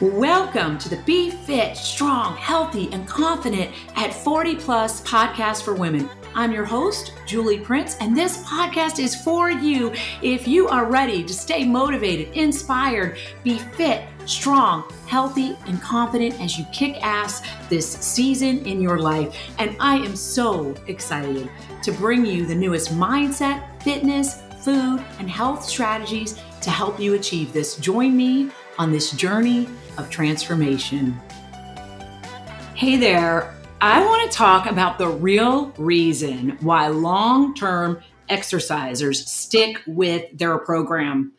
Welcome to the Be Fit, Strong, Healthy, and Confident at 40 Plus podcast for women. I'm your host, Julie Prince, and this podcast is for you if you are ready to stay motivated, inspired, be fit, strong, healthy, and confident as you kick ass this season in your life. And I am so excited to bring you the newest mindset, fitness, food, and health strategies to help you achieve this. Join me on this journey of transformation. Hey there, I want to talk about the real reason why long term exercisers stick with their program.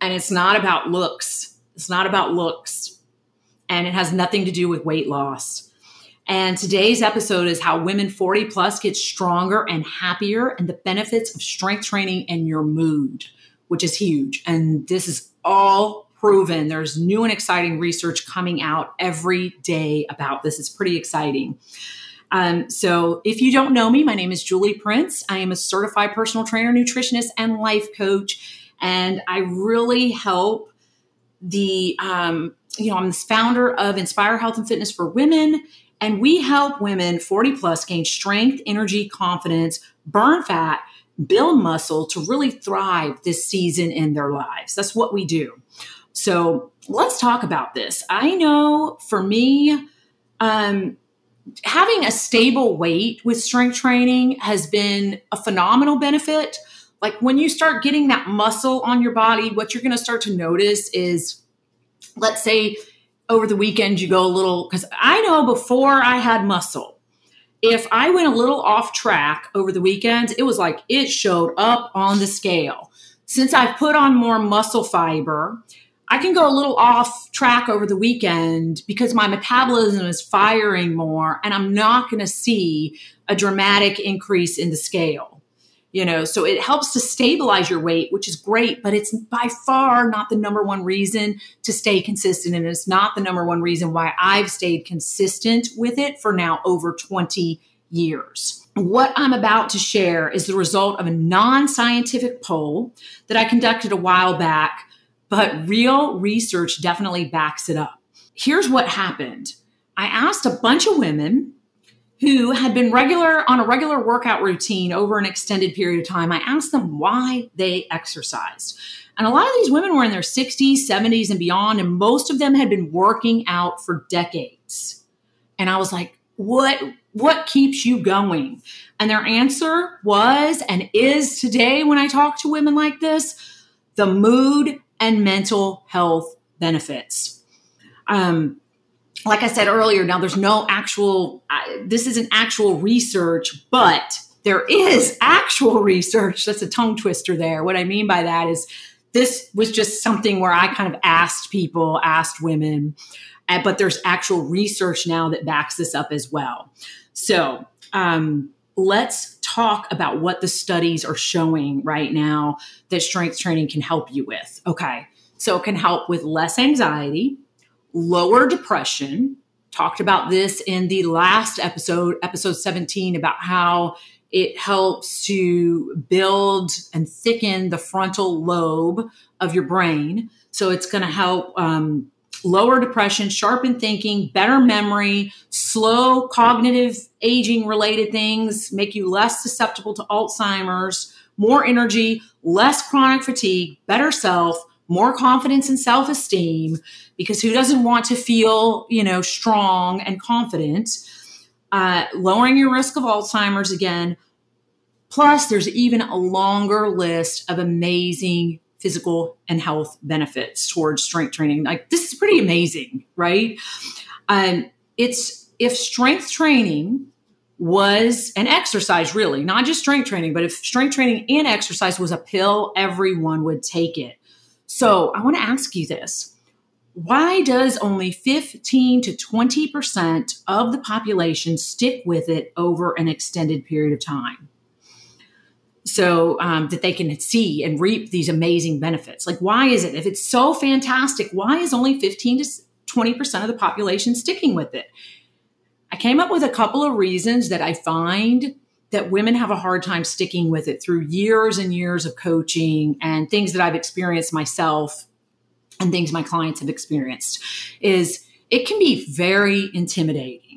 And it's not about looks, it's not about looks, and it has nothing to do with weight loss. And today's episode is how women 40 plus get stronger and happier, and the benefits of strength training and your mood, which is huge. And this is all proven. There's new and exciting research coming out every day about this. It's pretty exciting. Um, so, if you don't know me, my name is Julie Prince. I am a certified personal trainer, nutritionist, and life coach. And I really help the, um, you know, I'm the founder of Inspire Health and Fitness for Women. And we help women 40 plus gain strength, energy, confidence, burn fat, build muscle to really thrive this season in their lives. That's what we do. So let's talk about this. I know for me, um, having a stable weight with strength training has been a phenomenal benefit. Like when you start getting that muscle on your body, what you're going to start to notice is, let's say, over the weekend you go a little, because I know before I had muscle, if I went a little off track over the weekends, it was like it showed up on the scale. Since I've put on more muscle fiber, I can go a little off track over the weekend because my metabolism is firing more and I'm not going to see a dramatic increase in the scale. You know, so it helps to stabilize your weight, which is great, but it's by far not the number one reason to stay consistent. And it's not the number one reason why I've stayed consistent with it for now over 20 years. What I'm about to share is the result of a non scientific poll that I conducted a while back but real research definitely backs it up. Here's what happened I asked a bunch of women who had been regular on a regular workout routine over an extended period of time. I asked them why they exercised. And a lot of these women were in their 60s, 70s, and beyond, and most of them had been working out for decades. And I was like, what what keeps you going? And their answer was and is today when I talk to women like this, the mood and mental health benefits. Um, like I said earlier, now there's no actual, this isn't actual research, but there is actual research. That's a tongue twister there. What I mean by that is this was just something where I kind of asked people, asked women, but there's actual research now that backs this up as well. So, um, let's talk about what the studies are showing right now that strength training can help you with. Okay. So it can help with less anxiety, lower depression. Talked about this in the last episode, episode 17, about how it helps to build and thicken the frontal lobe of your brain. So it's going to help um, lower depression, sharpen thinking, better memory, slow cognitive aging related things, make you less susceptible to Alzheimer's, more energy, less chronic fatigue, better self, more confidence and self esteem. Because who doesn't want to feel, you know, strong and confident? Uh, lowering your risk of Alzheimer's again. Plus, there's even a longer list of amazing physical and health benefits towards strength training. Like this is pretty amazing, right? Um, it's if strength training was an exercise, really, not just strength training, but if strength training and exercise was a pill, everyone would take it. So I want to ask you this. Why does only 15 to 20% of the population stick with it over an extended period of time? So um, that they can see and reap these amazing benefits. Like, why is it? If it's so fantastic, why is only 15 to 20% of the population sticking with it? I came up with a couple of reasons that I find that women have a hard time sticking with it through years and years of coaching and things that I've experienced myself and things my clients have experienced is it can be very intimidating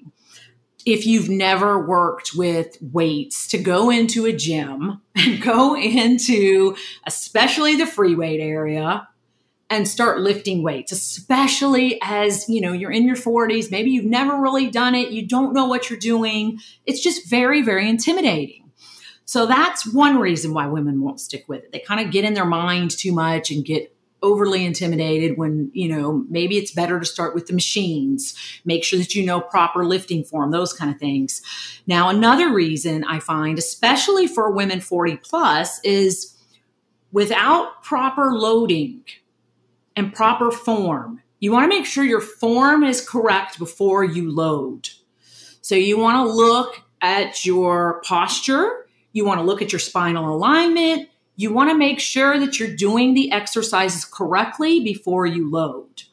if you've never worked with weights to go into a gym and go into especially the free weight area and start lifting weights especially as you know you're in your 40s maybe you've never really done it you don't know what you're doing it's just very very intimidating. So that's one reason why women won't stick with it. They kind of get in their mind too much and get overly intimidated when, you know, maybe it's better to start with the machines, make sure that you know proper lifting form, those kind of things. Now, another reason I find, especially for women 40 plus, is without proper loading and proper form, you want to make sure your form is correct before you load. So you want to look at your posture, you want to look at your spinal alignment, you want to make sure that you're doing the exercises correctly before you load.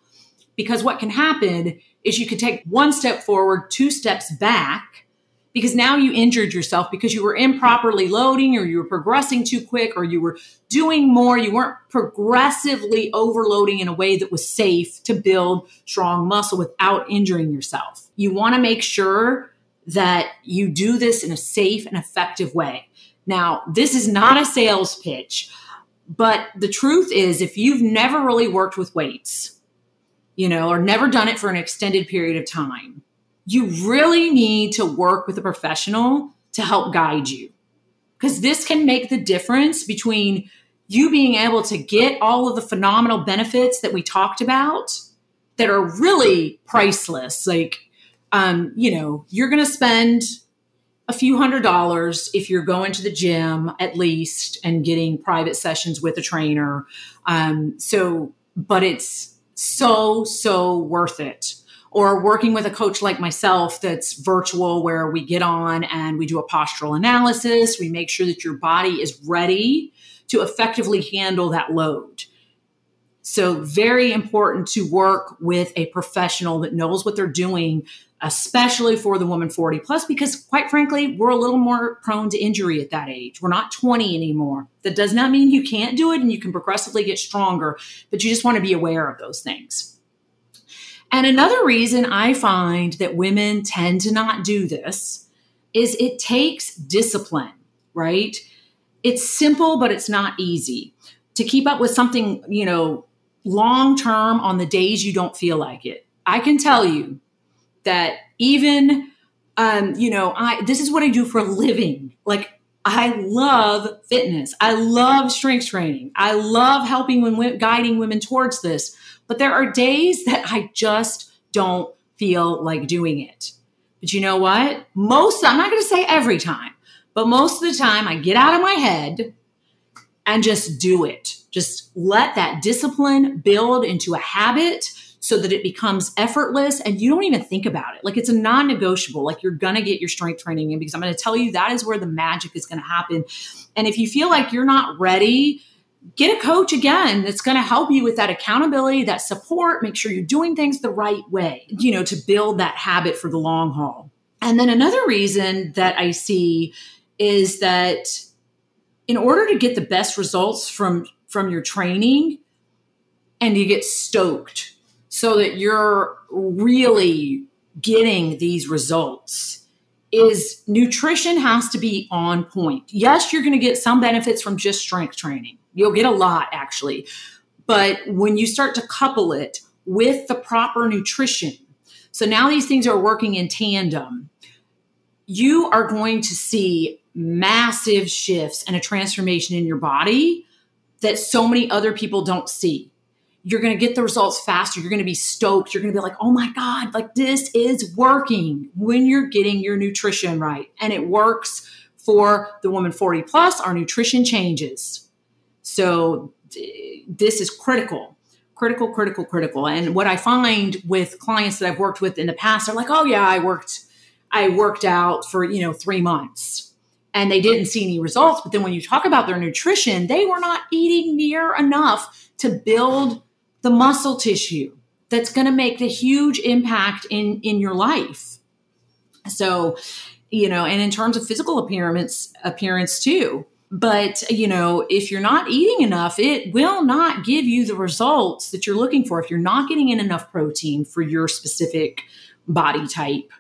Because what can happen is you could take one step forward, two steps back, because now you injured yourself because you were improperly loading or you were progressing too quick or you were doing more. You weren't progressively overloading in a way that was safe to build strong muscle without injuring yourself. You want to make sure that you do this in a safe and effective way. Now, this is not a sales pitch, but the truth is, if you've never really worked with weights, you know, or never done it for an extended period of time, you really need to work with a professional to help guide you. Because this can make the difference between you being able to get all of the phenomenal benefits that we talked about that are really priceless. Like, um, you know, you're going to spend a few hundred dollars if you're going to the gym at least and getting private sessions with a trainer. Um, so, but it's so, so worth it. Or working with a coach like myself that's virtual, where we get on and we do a postural analysis. We make sure that your body is ready to effectively handle that load. So, very important to work with a professional that knows what they're doing especially for the woman 40 plus, because quite frankly, we're a little more prone to injury at that age. We're not 20 anymore. That does not mean you can't do it and you can progressively get stronger, but you just want to be aware of those things. And another reason I find that women tend to not do this is it takes discipline, right? It's simple, but it's not easy to keep up with something, you know, long term on the days you don't feel like it. I can tell you that even um, you know, I this is what I do for a living. Like I love fitness. I love strength training. I love helping when guiding women towards this. But there are days that I just don't feel like doing it. But you know what? Most I'm not going to say every time, but most of the time I get out of my head and just do it. Just let that discipline build into a habit so that it becomes effortless and you don't even think about it. Like it's a non negotiable. Like you're going to get your strength training in because I'm going to tell you that is where the magic is going to happen. And if you feel like you're not ready, get a coach again that's going to help you with that accountability, that support, make sure you're doing things the right way, you know, to build that habit for the long haul. And then another reason that I see is that in order to get the best results from from your training and you get stoked so that you're really getting these results is nutrition has to be on point. Yes, you're going to get some benefits from just strength training. You'll get a lot actually. But when you start to couple it with the proper nutrition, so now these things are working in tandem, you are going to see massive shifts and a transformation in your body that so many other people don't see you're going to get the results faster. You're going to be stoked. You're going to be like, oh my God, like this is working when you're getting your nutrition right. And it works for the woman 40 plus. Our nutrition changes. So this is critical, critical, critical, critical. And what I find with clients that I've worked with in the past they're like, oh yeah, I worked, I worked out for, you know, three months and they didn't see any results. But then when you talk about their nutrition, they were not eating near enough to build the muscle tissue that's going to make a huge impact in in your life so you know and in terms of physical appearance appearance too But, you know, if you're not eating enough, it will not give you the results that you're looking for if you're not getting in enough protein for your specific body type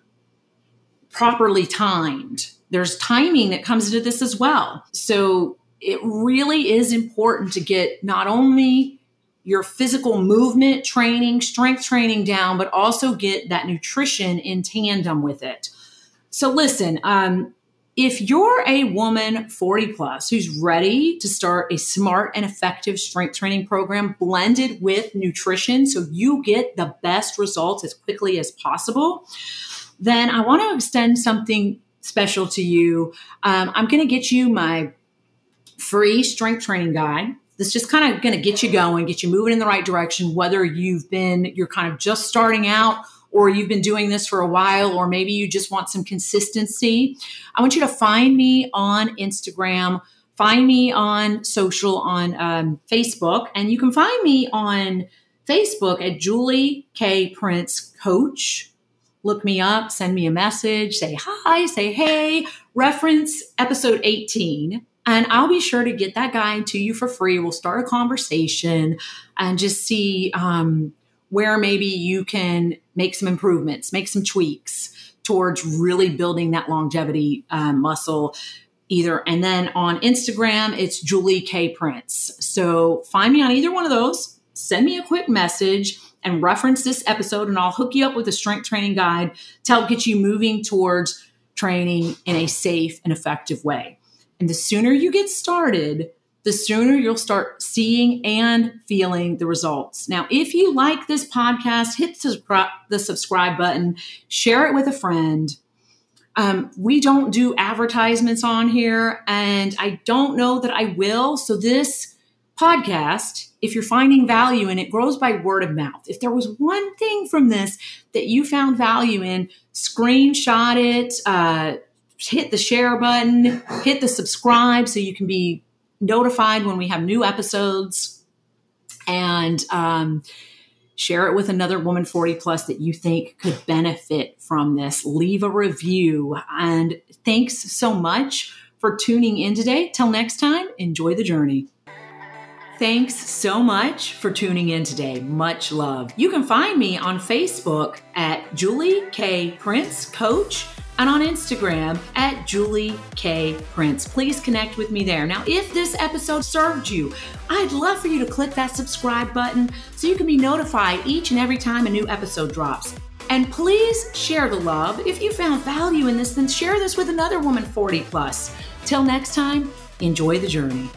properly timed. There's timing that comes into this as well. So it really is important to get not only your physical movement training, strength training down, but also get that nutrition in tandem with it. So, listen, um, if you're a woman 40 plus who's ready to start a smart and effective strength training program blended with nutrition so you get the best results as quickly as possible, then I want to extend something special to you. Um, I'm going to get you my free strength training guide. This just kind of going to get you going, get you moving in the right direction, whether you've been, you're kind of just starting out or you've been doing this for a while, or maybe you just want some consistency. I want you to find me on Instagram, find me on social, on um, Facebook, and you can find me on Facebook at Julie K. Prince Coach. Look me up, send me a message, say hi, say hey, reference episode 18 and I'll be sure to get that guide to you for free. We'll start a conversation and just see um, where maybe you can make some improvements, make some tweaks towards really building that longevity um, muscle. Either and then on Instagram, it's Julie K Prince. So find me on either one of those. Send me a quick message and reference this episode, and I'll hook you up with a strength training guide to help get you moving towards training in a safe and effective way. And the sooner you get started, the sooner you'll start seeing and feeling the results. Now, if you like this podcast, hit the subscribe button, share it with a friend. Um, we don't do advertisements on here, and I don't know that I will. So, this podcast, if you're finding value in it, grows by word of mouth. If there was one thing from this that you found value in, screenshot it, uh, hit the share button, hit the subscribe so you can be notified when we have new episodes, and um, share it with another woman 40 plus that you think could benefit from this. Leave a review. And thanks so much for tuning in today. Till next time, enjoy the journey. Thanks so much for tuning in today. Much love. You can find me on Facebook at Julie K. Prince Coach and on Instagram at Julie K. Prince. Please connect with me there. Now, if this episode served you, I'd love for you to click that subscribe button so you can be notified each and every time a new episode drops. And please share the love. If you found value in this, then share this with another woman 40 plus. Till next time, enjoy the journey.